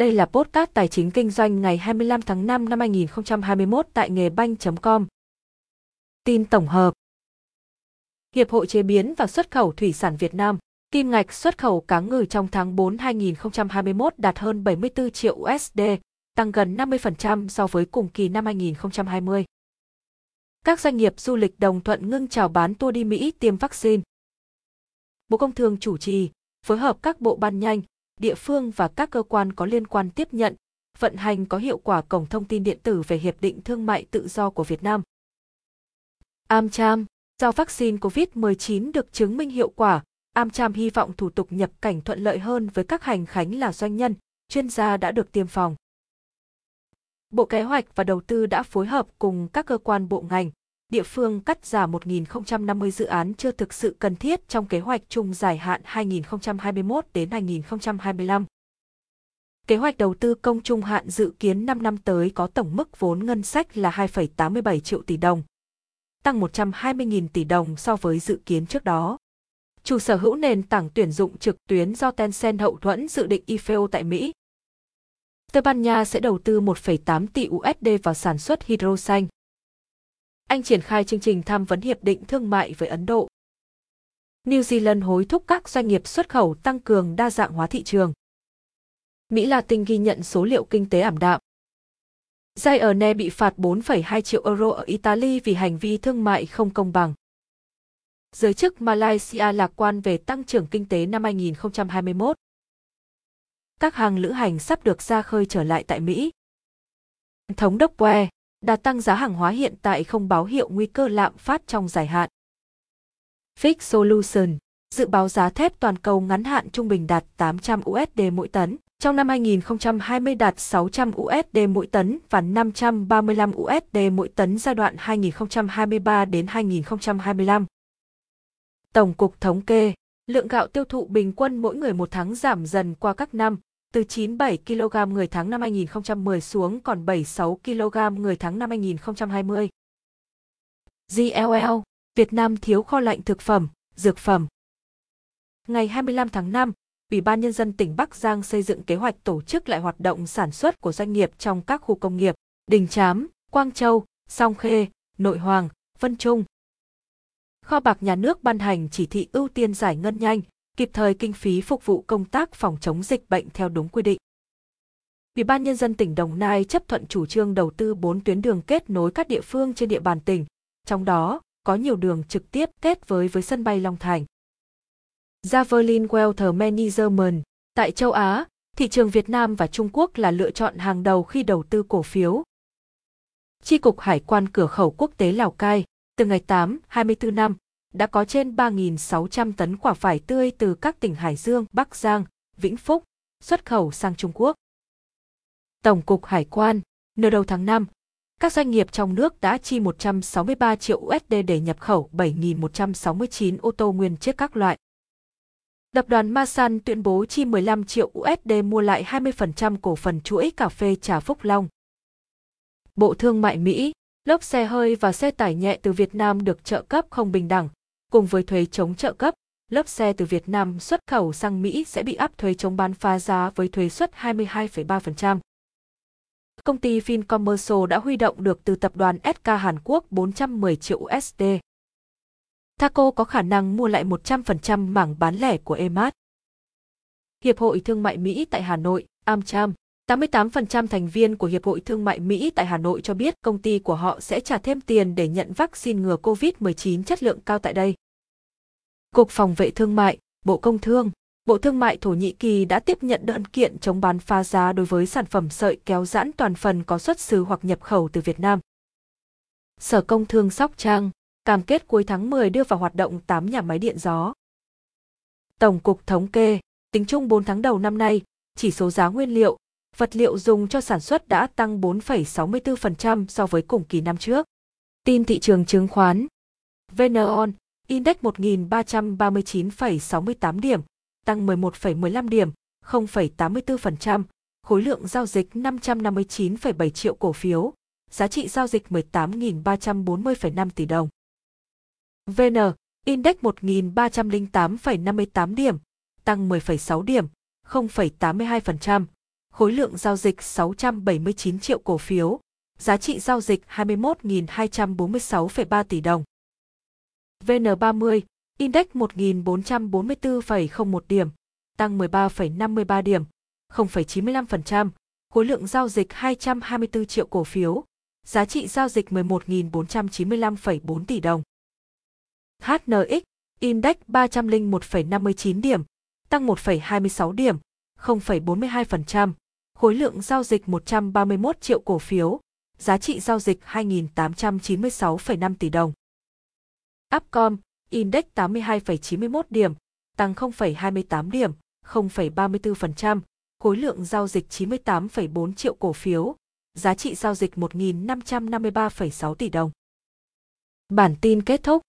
Đây là podcast tài chính kinh doanh ngày 25 tháng 5 năm 2021 tại nghề banh.com. Tin tổng hợp Hiệp hội Chế biến và Xuất khẩu Thủy sản Việt Nam Kim ngạch xuất khẩu cá ngừ trong tháng 4 2021 đạt hơn 74 triệu USD, tăng gần 50% so với cùng kỳ năm 2020. Các doanh nghiệp du lịch đồng thuận ngưng chào bán tour đi Mỹ tiêm vaccine. Bộ Công Thương chủ trì, phối hợp các bộ ban nhanh, địa phương và các cơ quan có liên quan tiếp nhận, vận hành có hiệu quả cổng thông tin điện tử về Hiệp định Thương mại Tự do của Việt Nam. AmCham, do vaccine COVID-19 được chứng minh hiệu quả, AmCham hy vọng thủ tục nhập cảnh thuận lợi hơn với các hành khánh là doanh nhân, chuyên gia đã được tiêm phòng. Bộ Kế hoạch và Đầu tư đã phối hợp cùng các cơ quan bộ ngành, địa phương cắt giảm 1.050 dự án chưa thực sự cần thiết trong kế hoạch chung dài hạn 2021 đến 2025. Kế hoạch đầu tư công trung hạn dự kiến 5 năm tới có tổng mức vốn ngân sách là 2,87 triệu tỷ đồng, tăng 120.000 tỷ đồng so với dự kiến trước đó. Chủ sở hữu nền tảng tuyển dụng trực tuyến do Tencent hậu thuẫn dự định IFO tại Mỹ. Tây Ban Nha sẽ đầu tư 1,8 tỷ USD vào sản xuất hydro xanh. Anh triển khai chương trình tham vấn hiệp định thương mại với Ấn Độ. New Zealand hối thúc các doanh nghiệp xuất khẩu tăng cường đa dạng hóa thị trường. Mỹ Latin ghi nhận số liệu kinh tế ảm đạm. Ryanair bị phạt 4,2 triệu euro ở Italy vì hành vi thương mại không công bằng. Giới chức Malaysia lạc quan về tăng trưởng kinh tế năm 2021. Các hàng lữ hành sắp được ra khơi trở lại tại Mỹ. Thống đốc Que, đà tăng giá hàng hóa hiện tại không báo hiệu nguy cơ lạm phát trong dài hạn. Fix Solution, dự báo giá thép toàn cầu ngắn hạn trung bình đạt 800 USD mỗi tấn, trong năm 2020 đạt 600 USD mỗi tấn và 535 USD mỗi tấn giai đoạn 2023 đến 2025. Tổng cục thống kê, lượng gạo tiêu thụ bình quân mỗi người một tháng giảm dần qua các năm, từ 97 kg người tháng năm 2010 xuống còn 76 kg người tháng năm 2020. GLL, Việt Nam thiếu kho lạnh thực phẩm, dược phẩm. Ngày 25 tháng 5, Ủy ban Nhân dân tỉnh Bắc Giang xây dựng kế hoạch tổ chức lại hoạt động sản xuất của doanh nghiệp trong các khu công nghiệp, Đình Chám, Quang Châu, Song Khê, Nội Hoàng, Vân Trung. Kho bạc nhà nước ban hành chỉ thị ưu tiên giải ngân nhanh, kịp thời kinh phí phục vụ công tác phòng chống dịch bệnh theo đúng quy định. Ủy ban Nhân dân tỉnh Đồng Nai chấp thuận chủ trương đầu tư 4 tuyến đường kết nối các địa phương trên địa bàn tỉnh, trong đó có nhiều đường trực tiếp kết với với sân bay Long Thành. Javelin Wealth Management Tại châu Á, thị trường Việt Nam và Trung Quốc là lựa chọn hàng đầu khi đầu tư cổ phiếu. Chi cục Hải quan cửa khẩu quốc tế Lào Cai, từ ngày 8, 24 năm, đã có trên 3.600 tấn quả vải tươi từ các tỉnh Hải Dương, Bắc Giang, Vĩnh Phúc, xuất khẩu sang Trung Quốc. Tổng cục Hải quan, nửa đầu tháng 5, các doanh nghiệp trong nước đã chi 163 triệu USD để nhập khẩu 7.169 ô tô nguyên chiếc các loại. Tập đoàn Masan tuyên bố chi 15 triệu USD mua lại 20% cổ phần chuỗi cà phê Trà Phúc Long. Bộ Thương mại Mỹ, lốp xe hơi và xe tải nhẹ từ Việt Nam được trợ cấp không bình đẳng, cùng với thuế chống trợ cấp, lốp xe từ Việt Nam xuất khẩu sang Mỹ sẽ bị áp thuế chống bán phá giá với thuế suất 22,3%. Công ty Fincommercial đã huy động được từ tập đoàn SK Hàn Quốc 410 triệu USD. Thaco có khả năng mua lại 100% mảng bán lẻ của Emart. Hiệp hội Thương mại Mỹ tại Hà Nội, AmCham, 88% thành viên của Hiệp hội Thương mại Mỹ tại Hà Nội cho biết công ty của họ sẽ trả thêm tiền để nhận vaccine ngừa COVID-19 chất lượng cao tại đây. Cục Phòng vệ Thương mại, Bộ Công Thương, Bộ Thương mại Thổ Nhĩ Kỳ đã tiếp nhận đơn kiện chống bán phá giá đối với sản phẩm sợi kéo giãn toàn phần có xuất xứ hoặc nhập khẩu từ Việt Nam. Sở Công Thương Sóc Trăng cam kết cuối tháng 10 đưa vào hoạt động 8 nhà máy điện gió. Tổng cục Thống kê, tính chung 4 tháng đầu năm nay, chỉ số giá nguyên liệu, vật liệu dùng cho sản xuất đã tăng 4,64% so với cùng kỳ năm trước. Tin thị trường chứng khoán VNON, Index 1.339,68 điểm, tăng 11,15 điểm, 0,84%, khối lượng giao dịch 559,7 triệu cổ phiếu, giá trị giao dịch 18.340,5 tỷ đồng. VN, Index 1.308,58 điểm, tăng 10,6 điểm, 0,82%, khối lượng giao dịch 679 triệu cổ phiếu, giá trị giao dịch 21.246,3 tỷ đồng. VN30, Index 1.444,01 điểm, tăng 13,53 điểm, 0,95%, khối lượng giao dịch 224 triệu cổ phiếu, giá trị giao dịch 11.495,4 tỷ đồng. HNX, Index 301,59 điểm, tăng 1,26 điểm, 0,42%, khối lượng giao dịch 131 triệu cổ phiếu, giá trị giao dịch 2.896,5 tỷ đồng. Upcom, Index 82,91 điểm, tăng 0,28 điểm, 0,34%, khối lượng giao dịch 98,4 triệu cổ phiếu, giá trị giao dịch 1.553,6 tỷ đồng. Bản tin kết thúc